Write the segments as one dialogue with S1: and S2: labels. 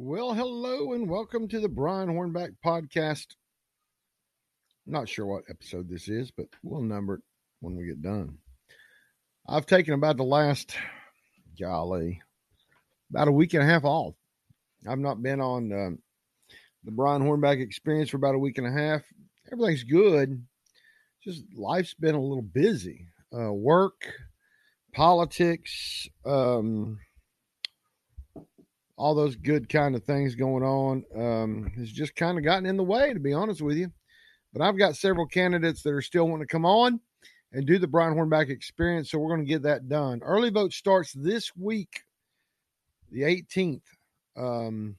S1: Well, hello and welcome to the Brian Hornback podcast. Not sure what episode this is, but we'll number it when we get done. I've taken about the last, golly, about a week and a half off. I've not been on um, the Brian Hornback experience for about a week and a half. Everything's good. Just life's been a little busy. Uh, work, politics, um, all those good kind of things going on um, has just kind of gotten in the way, to be honest with you. But I've got several candidates that are still wanting to come on and do the Brian Hornback experience, so we're going to get that done. Early vote starts this week, the 18th. Um,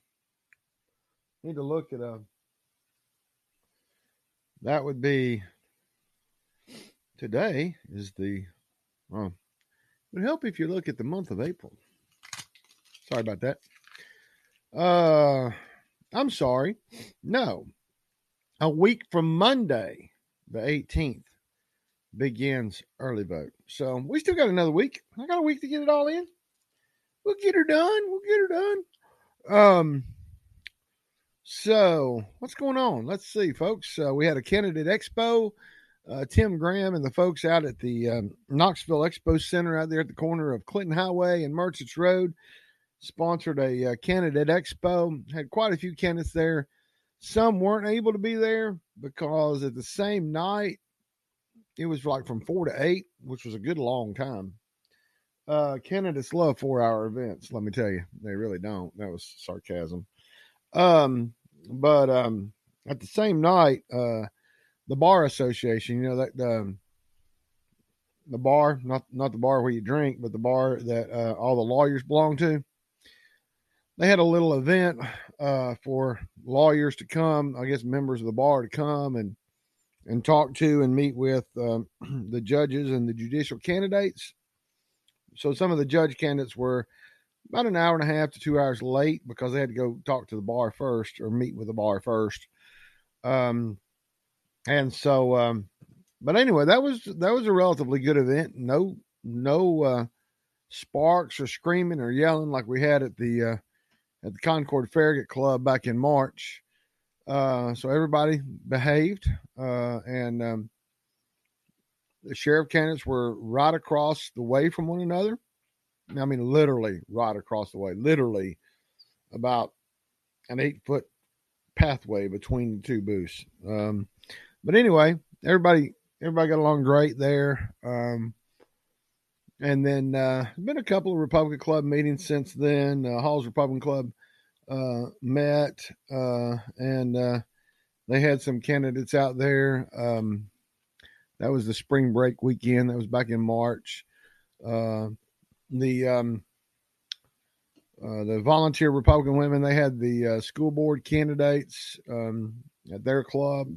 S1: need to look at a. That would be today. Is the well, it would help if you look at the month of April. Sorry about that. Uh, I'm sorry. No, a week from Monday, the 18th, begins early vote. So we still got another week. I got a week to get it all in. We'll get her done. We'll get her done. Um. So what's going on? Let's see, folks. Uh, we had a candidate expo. Uh, Tim Graham and the folks out at the um, Knoxville Expo Center out there at the corner of Clinton Highway and Merchants Road sponsored a uh, candidate expo. Had quite a few candidates there. Some weren't able to be there because at the same night, it was like from four to eight, which was a good long time. Uh, candidates love four hour events. Let me tell you, they really don't. That was sarcasm. Um, but um, at the same night, uh, the bar association, you know that the um, the bar, not not the bar where you drink, but the bar that uh, all the lawyers belong to they had a little event uh, for lawyers to come, I guess members of the bar to come and and talk to and meet with um, the judges and the judicial candidates. So some of the judge candidates were about an hour and a half to two hours late because they had to go talk to the bar first or meet with the bar first. Um, and so, um, but anyway, that was that was a relatively good event. No, no uh, sparks or screaming or yelling like we had at the uh, at the Concord Farragut Club back in March. Uh, so everybody behaved, uh, and um, the sheriff candidates were right across the way from one another. I mean, literally right across the way, literally about an eight foot pathway between the two booths. Um, but anyway, everybody everybody got along great there. Um, and then uh, been a couple of Republican Club meetings since then. Uh, Hall's Republican Club uh, met, uh, and uh, they had some candidates out there. Um, that was the spring break weekend. That was back in March. Uh, the um, uh, the volunteer Republican women they had the school board candidates um, at their club.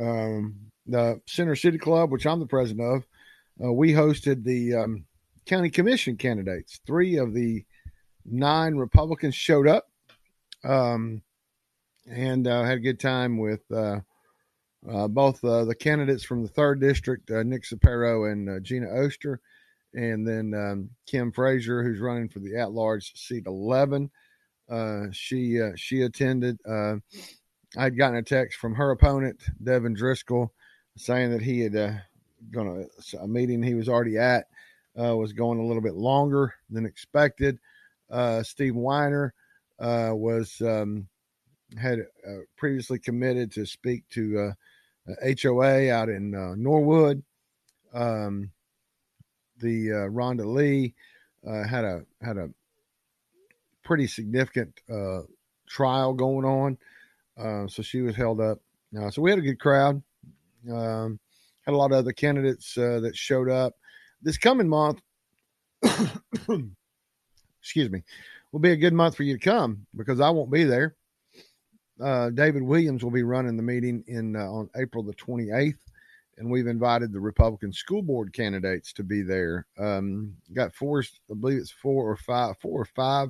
S1: Um, the Center City Club, which I'm the president of, uh, we hosted the um, county commission candidates. Three of the nine Republicans showed up um, and uh, had a good time with uh, uh both uh, the candidates from the third district, uh, Nick Sapero and Gina Oster, and then um, Kim Frazier, who's running for the at-large seat 11. she she attended. I'd gotten a text from her opponent, Devin Driscoll, saying that he had going to a meeting he was already at uh, was going a little bit longer than expected. Uh, Steve Weiner uh, was um, had uh, previously committed to speak to HOA uh, HOA out in uh, Norwood. Um, the Rhonda Lee uh had a had a pretty significant uh trial going on, um so she was held up. so we had a good crowd. Um, had a lot of other candidates uh, that showed up. This coming month, excuse me, will be a good month for you to come because I won't be there. Uh, David Williams will be running the meeting in uh, on April the 28th, and we've invited the Republican school board candidates to be there. Um, got four, I believe it's four or five, four or five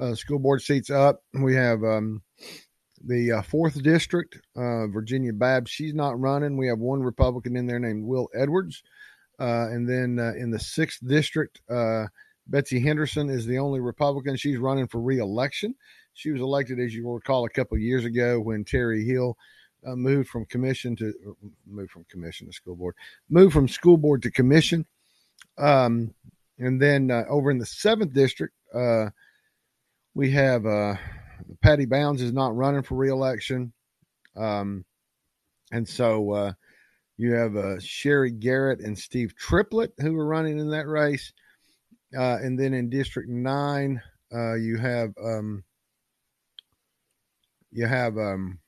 S1: uh, school board seats up. We have um, the uh, fourth district, uh, Virginia Babb, she's not running. We have one Republican in there named Will Edwards. Uh, and then in the sixth district, Betsy Henderson is the only Republican. She's running for reelection. She was elected, as you will recall, a couple years ago when Terry Hill uh, moved from commission to moved from commission to school board, moved from school board to commission. Um, and then uh, over in the seventh district, uh, we have Patty Bounds is not running for reelection. Um, and so uh, you have uh, Sherry Garrett and Steve Triplett who are running in that race. Uh, and then in District Nine, uh, you have um, you have um,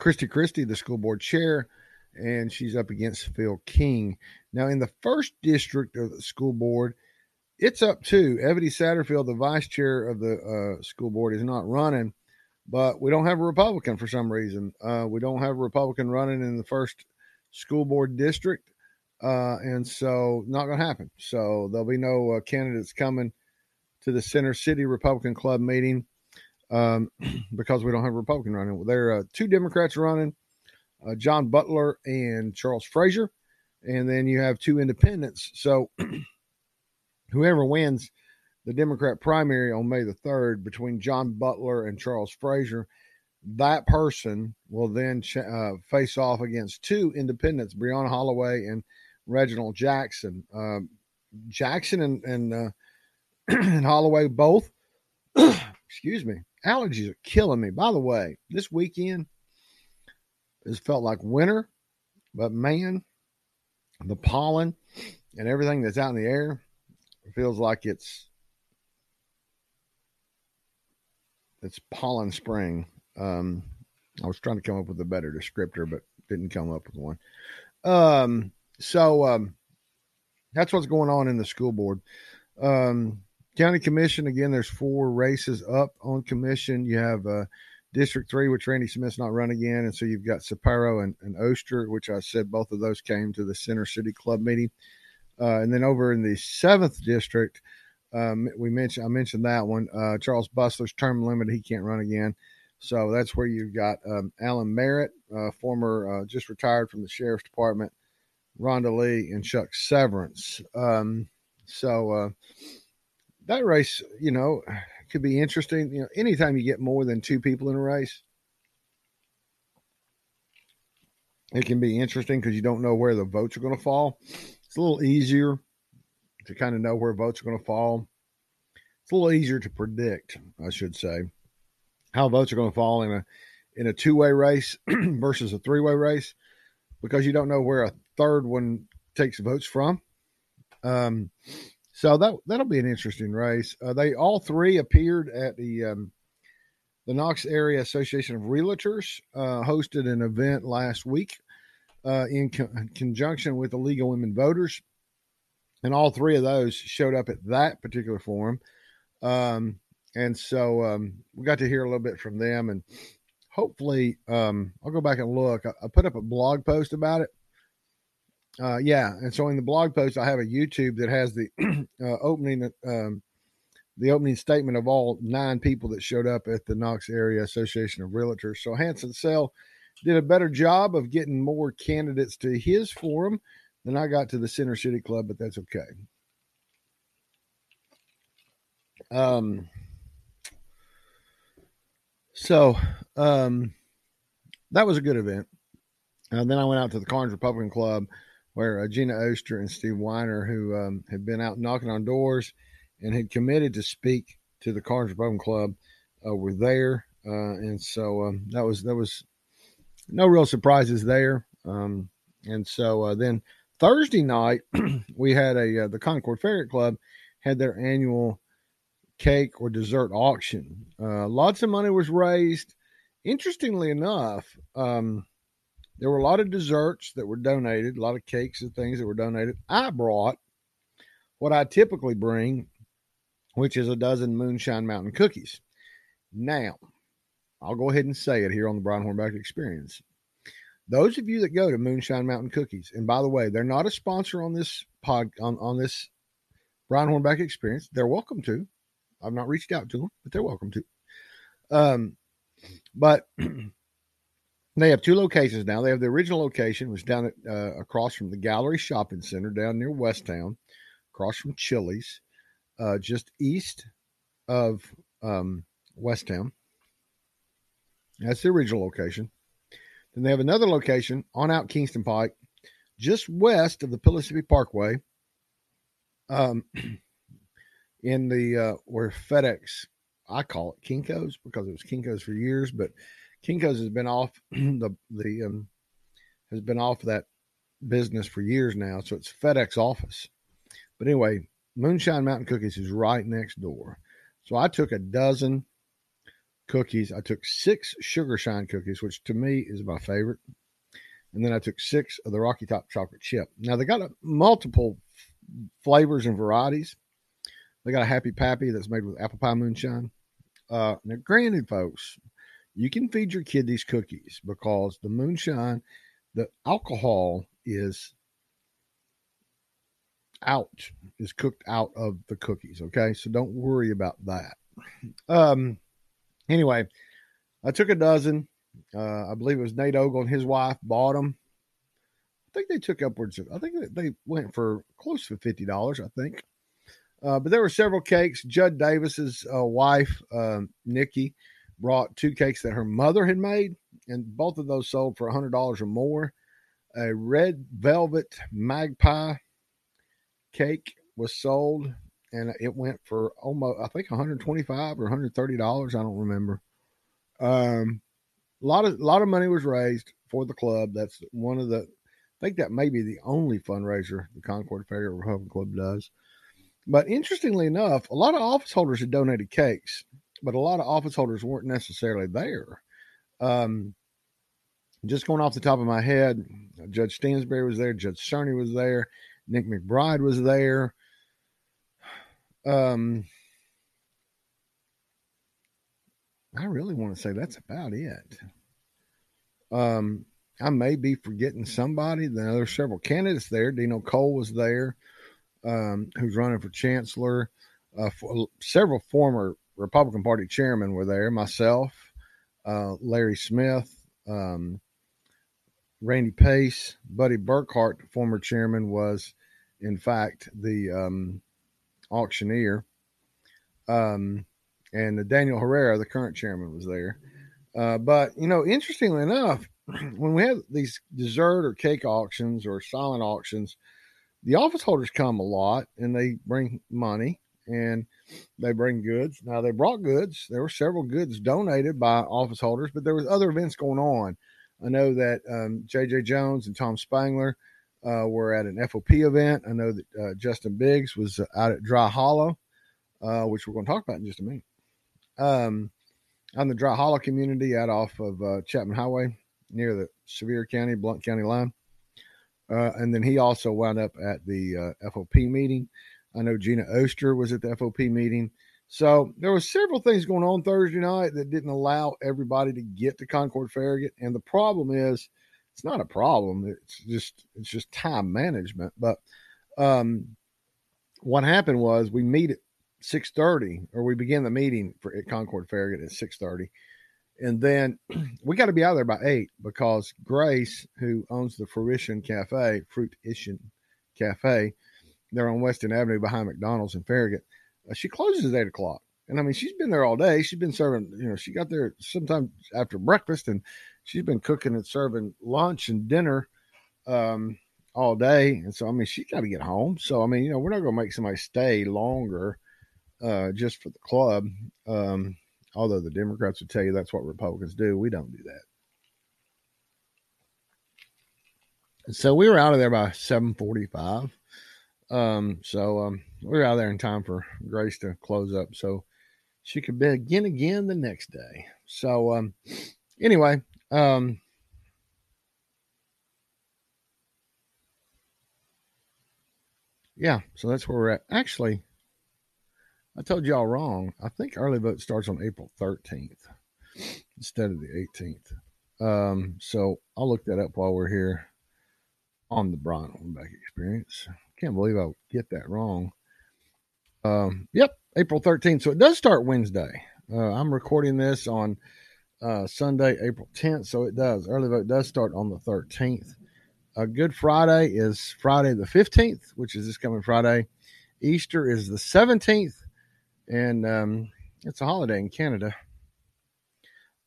S1: Kristi Kristy, the school board chair, and she's up against Phil King. Now, in the first district of the school board, it's up to Evetty Satterfield, the vice chair of the uh, school board, is not running, but we don't have a Republican for some reason. Uh, we don't have a Republican running in the first school board district, uh, and so not going to happen. So there'll be no uh, candidates coming to the Center City Republican Club meeting um, because we don't have a Republican running. There are uh, two Democrats running, uh, John Butler and Charles Frazier, and then you have two independents. So whoever wins the Democrat primary on May the 3rd between John Butler and Charles Frazier, that person will then uh, face off against two independents, Breonna Holloway and Reginald Jackson. Uh, Jackson and and, uh, and Holloway both, excuse me, allergies are killing me. By the way, this weekend has felt like winter, but man, the pollen and everything that's out in the air feels like it's it's pollen spring. Um, I was trying to come up with a better descriptor, but didn't come up with one. Um, so um, that's what's going on in the school board. Um, county commission again. There's four races up on commission. You have uh, District Three, which Randy Smith's not run again, and so you've got Sapiro and, and Oster, which I said both of those came to the Center City Club meeting. Uh, and then over in the seventh district, um, we mentioned I mentioned that one. Uh, Charles Busler's term limited; he can't run again. So that's where you've got um, Alan Merritt, uh, former uh, just retired from the sheriff's department, Rhonda Lee, and Chuck Severance. Um, so uh, that race, you know, could be interesting. You know, anytime you get more than two people in a race, it can be interesting because you don't know where the votes are going to fall. It's a little easier to kind of know where votes are going to fall. It's a little easier to predict, I should say, how votes are going to fall in a in a two way race versus a three way race because you don't know where a third one takes votes from. Um, so that that'll be an interesting race. Uh, they all three appeared at the um, the Knox Area Association of Realtors uh, hosted an event last week uh, in co- conjunction with the League of Women Voters, and all three of those showed up at that particular forum. Um, and so um, we got to hear a little bit from them, and hopefully, um, I'll go back and look. I, I, put up a blog post about it. Uh, yeah, and so in the blog post, I have a YouTube that has the uh, opening, um, the opening statement of all nine people that showed up at the Knox Area Association of Realtors. So Hancen Sale did a better job of getting more candidates to his forum than I got to the Center City Club, but that's okay. Um, so um, that was a good event. And then I went out to the Karns Republican Club where uh, Gina Oster and Steve Weiner, who um, had been out knocking on doors and had committed to speak to the Karns Republican Club, uh, were there. Uh, and so um, that was that was no real surprises there. Um, and so uh, then Thursday night, we had a uh, the Concord Farragut Club had their annual cake or dessert auction. Uh, lots of money was raised. Interestingly enough, um, there were a lot of desserts that were donated, a lot of cakes and things that were donated. I brought what I typically bring, which is a dozen Moonshine Mountain cookies. Now, I'll go ahead and say it here on the Brian Hornback Experience. Those of you that go to Moonshine Mountain Cookies, and by the way, they're not a sponsor on this pod on, on this Brian Hornback Experience. They're welcome to. I've not reached out to them, but they're welcome to. Um, but they have two locations now. They have the original location, was down at, uh, across from the Gallery Shopping Center down near Westtown. across from Chili's, uh, just east of um, West Town. That's the original location. Then they have another location on out Kingston Pike, just west of the Pellissippi Parkway, um, in the uh, where FedEx, I call it Kinkos because it was Kinkos for years, but Kinkos has been off the the um, has been off that business for years now, so it's FedEx office. But anyway, Moonshine Mountain Cookies is right next door. So I took a dozen cookies. I took six Sugar Shine cookies, which to me is my favorite. And then I took six of the Rocky Top chocolate chip. Now they got a, multiple flavors and varieties. They got a Happy Pappy that's made with apple pie moonshine. Uh, now, granted, folks, you can feed your kid these cookies because the moonshine, the alcohol is out, is cooked out of the cookies. Okay, so don't worry about that. Um, anyway, I took a dozen. Uh, I believe it was Nate Ogle and his wife bought them. I think they took upwards of, I think they went for close to $50, I think. Uh, but there were several cakes. Judd Davis's uh, wife, um, Nikki, brought two cakes that her mother had made, and both of those sold for $100 or more. A red velvet magpie cake was sold and it went for almost I think 125 or 130 dollars. I don't remember. Um, a lot of a lot of money was raised for the club. That's one of the. I think that may be the only fundraiser the Concord Farragut Republican Club does. But interestingly enough, a lot of office holders had donated cakes, but a lot of office holders weren't necessarily there. Um, just going off the top of my head, Judge Stansberry was there, Judge Cerny was there, Nick McBride was there. Um, I really want to say that's about it. Um, I may be forgetting somebody. Then there's several candidates there. Dino Cole was there, um, who's running for chancellor. Uh, for, several former Republican Party chairmen were there. Myself, uh, Larry Smith, um, Randy Pace, Buddy Burkhart, former chairman, was in fact the um, auctioneer. Um, and the Daniel Herrera, the current chairman, was there. Uh, but you know, interestingly enough, when we have these dessert or cake auctions or silent auctions, the office holders come a lot and they bring money and they bring goods. Now they brought goods. There were several goods donated by office holders, but there was other events going on. I know that um, J.J. Jones and Tom Spangler uh, were at an FOP event. I know that uh, Justin Biggs was uh, out at Dry Hollow, uh, which we're going to talk about in just a minute. Um, on the Dry Hollow community out off of uh, Chapman Highway near the Sevier County, Blount County line. Uh, and then he also wound up at the FOP meeting. I know Gina Oster was at the FOP meeting. So there was several things going on Thursday night that didn't allow everybody to get to Concord Farragut. And the problem is – it's not a problem. It's just it's just time management. But um, what happened was we meet at six thirty, or we begin the meeting for at Concord Farragut at six thirty, and then we got to be out there by eight because Grace, who owns the Fruition Cafe, Fruition Cafe, they're on Weston Avenue behind McDonald's in Farragut. Uh, she closes at eight o'clock. And I mean, she's been there all day. She's been serving, you know, she got there sometime after breakfast and she's been cooking and serving lunch and dinner um, all day. And so, I mean, she's got to get home. So, I mean, you know, we're not going to make somebody stay longer uh, just for the club. Um, although the Democrats would tell you that's what Republicans do. We don't do that. So we were out of there by 745. Um, so um, we were out there in time for Grace to close up. So she could begin again again the next day. So um, anyway, um, yeah, so that's where we're at. Actually, I told y'all wrong. I think early vote starts on April 13th instead of the 18th. Um, so I'll look that up while we're here on the Brian Back experience. Can't believe I'll get that wrong. Um, yep, April 13th. So it does start Wednesday. Uh, I'm recording this on uh, Sunday, April 10th. So it does. Early vote does start on the 13th. Uh, Good Friday is Friday the 15th, which is this coming Friday. Easter is the 17th, and um, it's a holiday in Canada.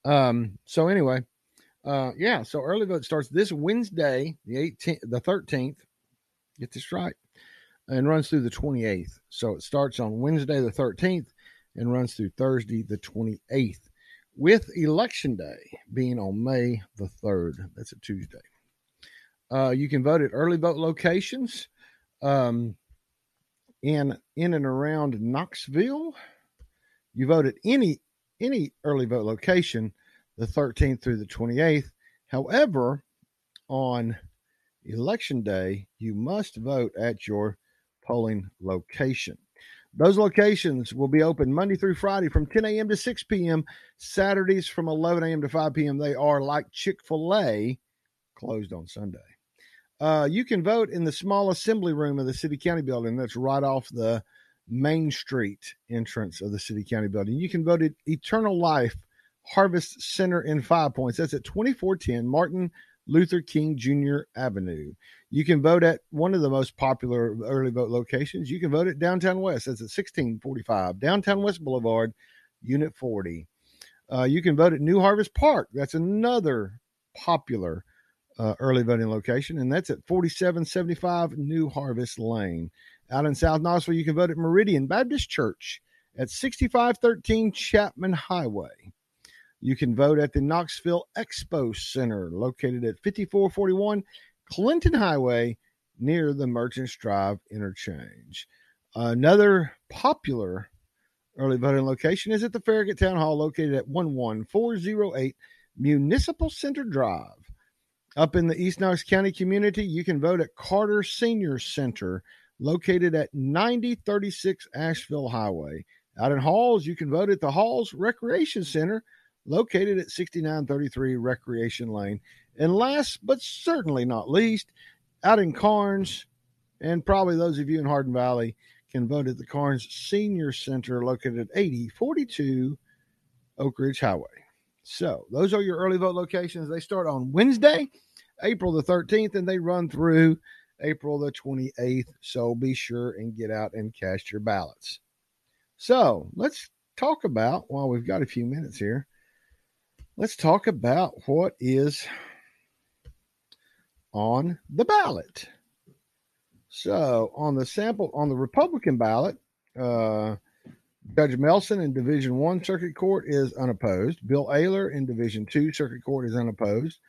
S1: Um, so anyway, uh, yeah, so early vote starts this Wednesday, the 18th, the 13th. Get this right, and runs through the 28th. So it starts on Wednesday the 13th and runs through Thursday the 28th, with Election Day being on May the 3rd. That's a Tuesday. Uh, you can vote at early vote locations um, in in and around Knoxville. You vote at any any early vote location the 13th through the 28th. However, on election day, you must vote at your polling location. Those locations will be open Monday through Friday from 10 a.m. to 6 p.m., Saturdays from 11 a.m. to 5 p.m. They are like Chick fil A, closed on Sunday. Uh, you can vote in the small assembly room of the city county building that's right off the Main Street entrance of the city county building. You can vote at Eternal Life Harvest Center in Five Points. That's at 2410 Martin Luther King Jr. Avenue. You can vote at one of the most popular early vote locations. You can vote at Downtown West. That's at 1645 Downtown West Boulevard, Unit 40. Uh, you can vote at New Harvest Park. That's another popular uh, early voting location, and that's at 4775 New Harvest Lane. Out in South Knoxville, you can vote at Meridian Baptist Church at 6513 Chapman Highway. You can vote at the Knoxville Expo Center, located at 5441 Clinton Highway near the Merchants Drive interchange. Another popular early voting location is at the Farragut Town Hall, located at 11408 Municipal Center Drive. Up in the East Knox County community, you can vote at Carter Senior Center, located at 9036 Asheville Highway. Out in Halls, you can vote at the Halls Recreation Center, located at 6933 Recreation Lane. And last but certainly not least, out in Karns, and probably those of you in Hardin Valley can vote at the Karns Senior Center located at 8042 Oak Ridge Highway. So those are your early vote locations. They start on Wednesday, April the 13th, and they run through April the 28th. So be sure and get out and cast your ballots. So let's talk about, while we've got a few minutes here, let's talk about what is on the ballot. So, on the sample on the Republican ballot, uh, Judge Melson in Division One Circuit Court is unopposed. Bill Ailor in Division Two Circuit Court is unopposed.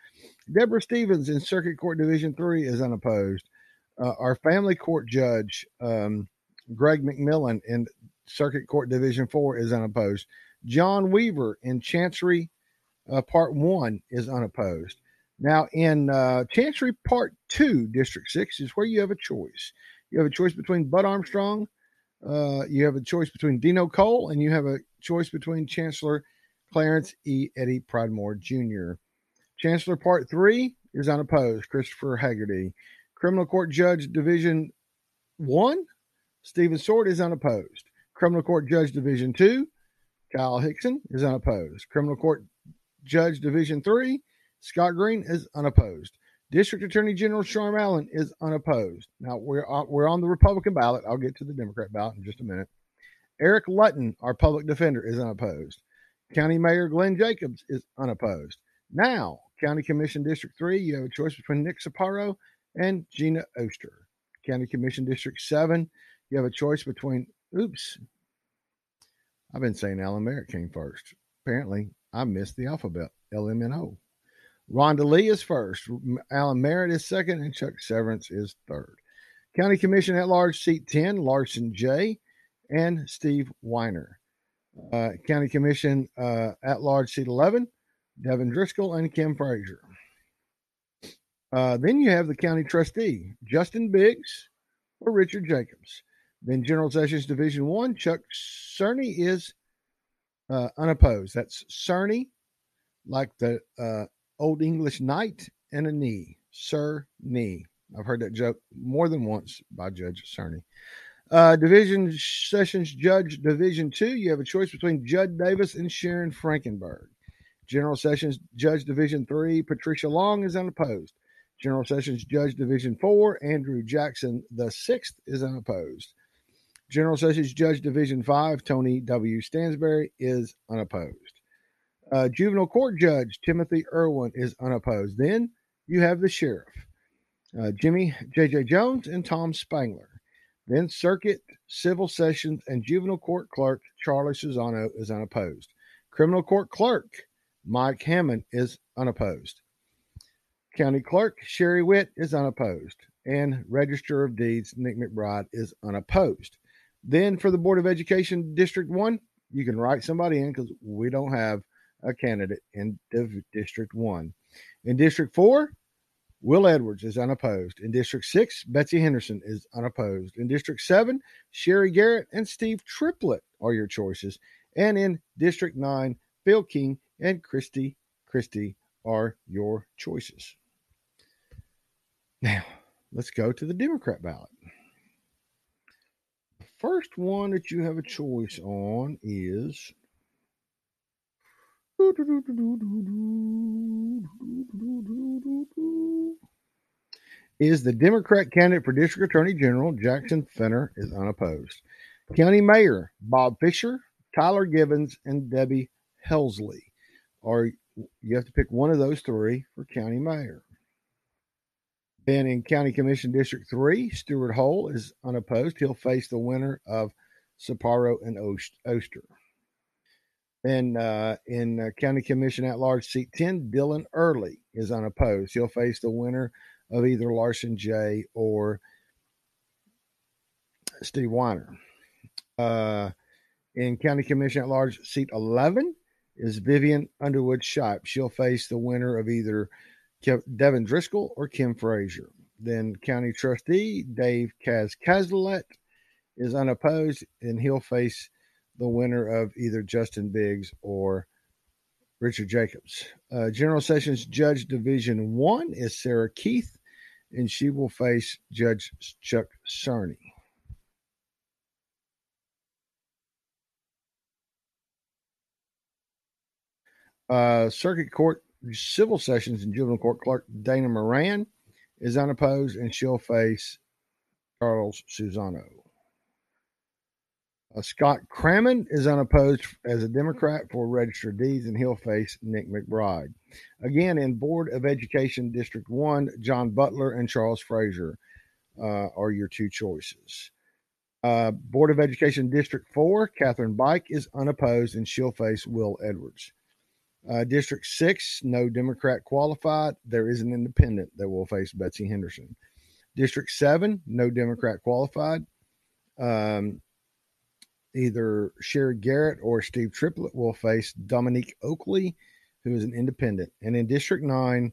S1: Deborah Stevens in Circuit Court Division Three is unopposed. Uh, our family court judge, um, Greg McMillan in Circuit Court Division Four is unopposed. John Weaver in Chancery uh, Part 1 is unopposed. Now, in uh, Chancery Part 2, District 6 is where you have a choice. You have a choice between Bud Armstrong, uh, you have a choice between Dino Cole, and you have a choice between Chancellor Clarence E. Eddie Pridemore Jr. Chancellor Part 3 is unopposed, Christopher Heagerty. Criminal Court Judge Division 1, Stephen Sword is unopposed. Criminal Court Judge Division 2, Kyle Hixson is unopposed. Criminal Court Judge Division 3, Scott Green is unopposed. District Attorney General Charme Allen is unopposed. Now we're we're on the Republican ballot. I'll get to the Democrat ballot in just a minute. Eric Lutton, our public defender, is unopposed. County Mayor Glenn Jacobs is unopposed. Now, County Commission District 3, you have a choice between Nick Saparo and Gina Oster. County Commission District 7, you have a choice between, oops, I've been saying Alan Merritt came first. Apparently, I missed the alphabet. LMNO. Rhonda Lee is first. Alan Merritt is second, and Chuck Severance is third. County Commission at Large, seat 10, Larsen Jay. and Steve Weiner. Uh, County Commission uh, at Large, seat 11, Devin Driscoll and Kim Frazier. Uh, then you have the county trustee, Justin Biggs or Richard Jacobs. Then General Sessions Division 1, Chuck Cerny is uh, unopposed. That's Cerny, like the uh, Old English knight, and a knee. Sir knee. I've heard that joke more than once by Judge Cerny. Uh, Division Sessions Judge Division 2, you have a choice between Judd Davis and Sharon Frankenberg. General Sessions Judge Division 3, Patricia Long is unopposed. General Sessions Judge Division 4, Andrew Jackson the 6th is unopposed. General Sessions Judge Division 5, Tony W. Stansberry, is unopposed. Uh, Juvenile Court Judge Timothy Irwin is unopposed. Then you have the Sheriff, uh, Jimmy J.J. Jones and Tom Spangler. Then Circuit, Civil Sessions, and Juvenile Court Clerk Charlie Susano is unopposed. Criminal Court Clerk Mike Hammond is unopposed. County Clerk Sherry Witt is unopposed. And Register of Deeds Nick McBride is unopposed. Then for the Board of Education District 1, you can write somebody in because we don't have a candidate in District 1. In District 4, Will Edwards is unopposed. In District 6, Betsy Henderson is unopposed. In District 7, Sherry Garrett and Steve Triplett are your choices. And in District 9, Phil King and Kristi Kristy are your choices. Now, let's go to the Democrat ballot. First one that you have a choice on is is the Democrat candidate for District Attorney General Jackson Fenner is unopposed. County Mayor Bob Fisher, Tyler Givens, and Debbie Helsley are you have to pick one of those three for county mayor. Then in County Commission District 3, Stuart Hole is unopposed. He'll face the winner of Sapporo and Oster. Then uh, in uh, County Commission at Large Seat 10, Dylan Early is unopposed. He'll face the winner of either Larsen Jay or Steve Weiner. Uh, in County Commission at Large Seat 11 is Vivian Underwood Shipe. She'll face the winner of either Devin Driscoll or Kim Frazier. Then County Trustee Dave Kaz is unopposed, and he'll face the winner of either Justin Biggs or Richard Jacobs. Uh, General Sessions Judge Division 1 is Sarah Keith, and she will face Judge Chuck Cerny. Uh, Circuit Court Civil Sessions and Juvenile Court Clerk Dana Moran is unopposed, and she'll face Charles Susano. Uh, Scott Crammond is unopposed as a Democrat for registered Deeds, and he'll face Nick McBride. Again, in Board of Education District 1, John Butler and Charles Frazier uh, are your two choices. Uh, Board of Education District 4, Catherine Bike is unopposed, and she'll face Will Edwards. Uh, District 6, no Democrat qualified. There is an independent that will face Betsy Henderson. District 7, no Democrat qualified. Um, either Sherry Garrett or Steve Triplett will face Dominique Oakley, who is an independent. And in District 9,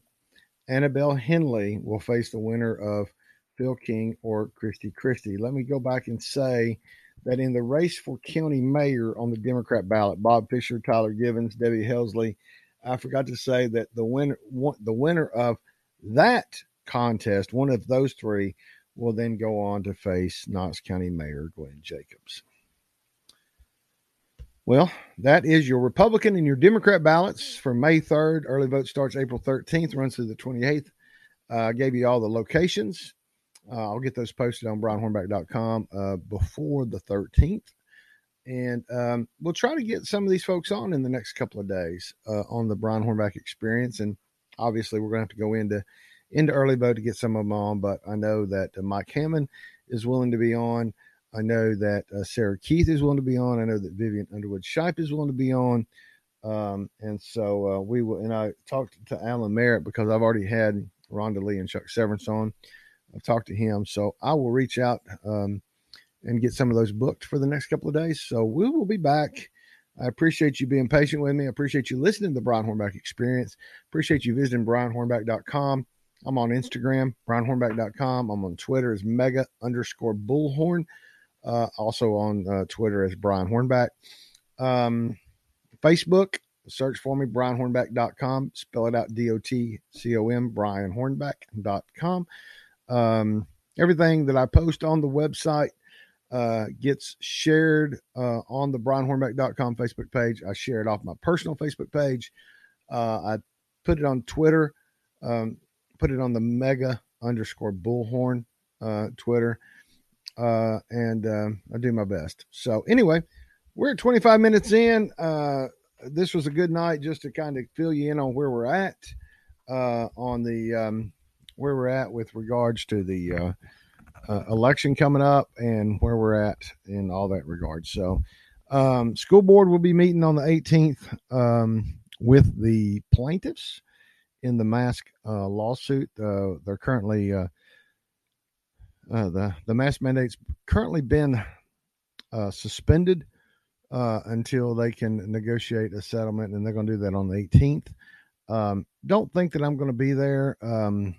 S1: Annabelle Henley will face the winner of Phil King or Kristi Kristy. Let me go back and say that in the race for county mayor on the Democrat ballot, Bob Fisher, Tyler Givens, Debbie Helsley, I forgot to say that the winner the winner of that contest, one of those three, will then go on to face Knox County Mayor Glenn Jacobs. Well, that is your Republican and your Democrat ballots for May 3rd. Early vote starts April 13th, runs through the 28th. Uh, I gave you all the locations. Uh, I'll get those posted on brianhornback.com uh, before the 13th. And um, we'll try to get some of these folks on in the next couple of days uh, on the Brian Hornback experience. And obviously, we're going to have to go into into early vote to get some of them on. But I know that uh, Mike Hammond is willing to be on. I know that uh, Sarah Keith is willing to be on. I know that Vivian Underwood Shipe is willing to be on. Um, and so uh, we will. And I talked to Alan Merritt because I've already had Rhonda Lee and Chuck Severance on. I've talked to him, so I will reach out um, and get some of those booked for the next couple of days. So we will be back. I appreciate you being patient with me. I appreciate you listening to the Brian Hornback Experience. Appreciate you visiting brianhornback.com. I'm on Instagram, brianhornback.com. I'm on Twitter as mega underscore bullhorn. Uh, also on uh, Twitter as Brian Hornback. Um, Facebook, search for me, brianhornback.com. Spell it out D O T C O M, brianhornback.com. Um, everything that I post on the website uh, gets shared uh, on the brianhornback.com Facebook page. I share it off my personal Facebook page. Uh, I put it on Twitter, um, put it on the mega underscore bullhorn uh, Twitter. uh, and uh, I do my best. So anyway, we're 25 minutes in. Uh, this was a good night just to kind of fill you in on where we're at uh, on the um, where we're at with regards to the uh, uh, election coming up and where we're at in all that regard. So, um, school board will be meeting on the 18th um, with the plaintiffs in the mask uh, lawsuit. Uh, they're currently uh, uh, the the mask mandate's currently been suspended until they can negotiate a settlement, and they're going to do that on the 18th. Um, don't think that I'm going to be there. Um,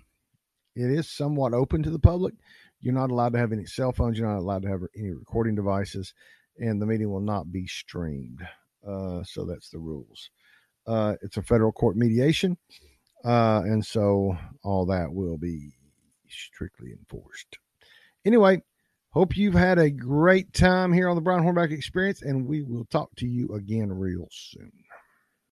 S1: it is somewhat open to the public. You're not allowed to have any cell phones. You're not allowed to have any recording devices, and the meeting will not be streamed. Uh, so that's the rules. Uh, it's a federal court mediation, uh, and so all that will be strictly enforced. Anyway, hope you've had a great time here on the Brian Hornback Experience, and we will talk to you again real soon.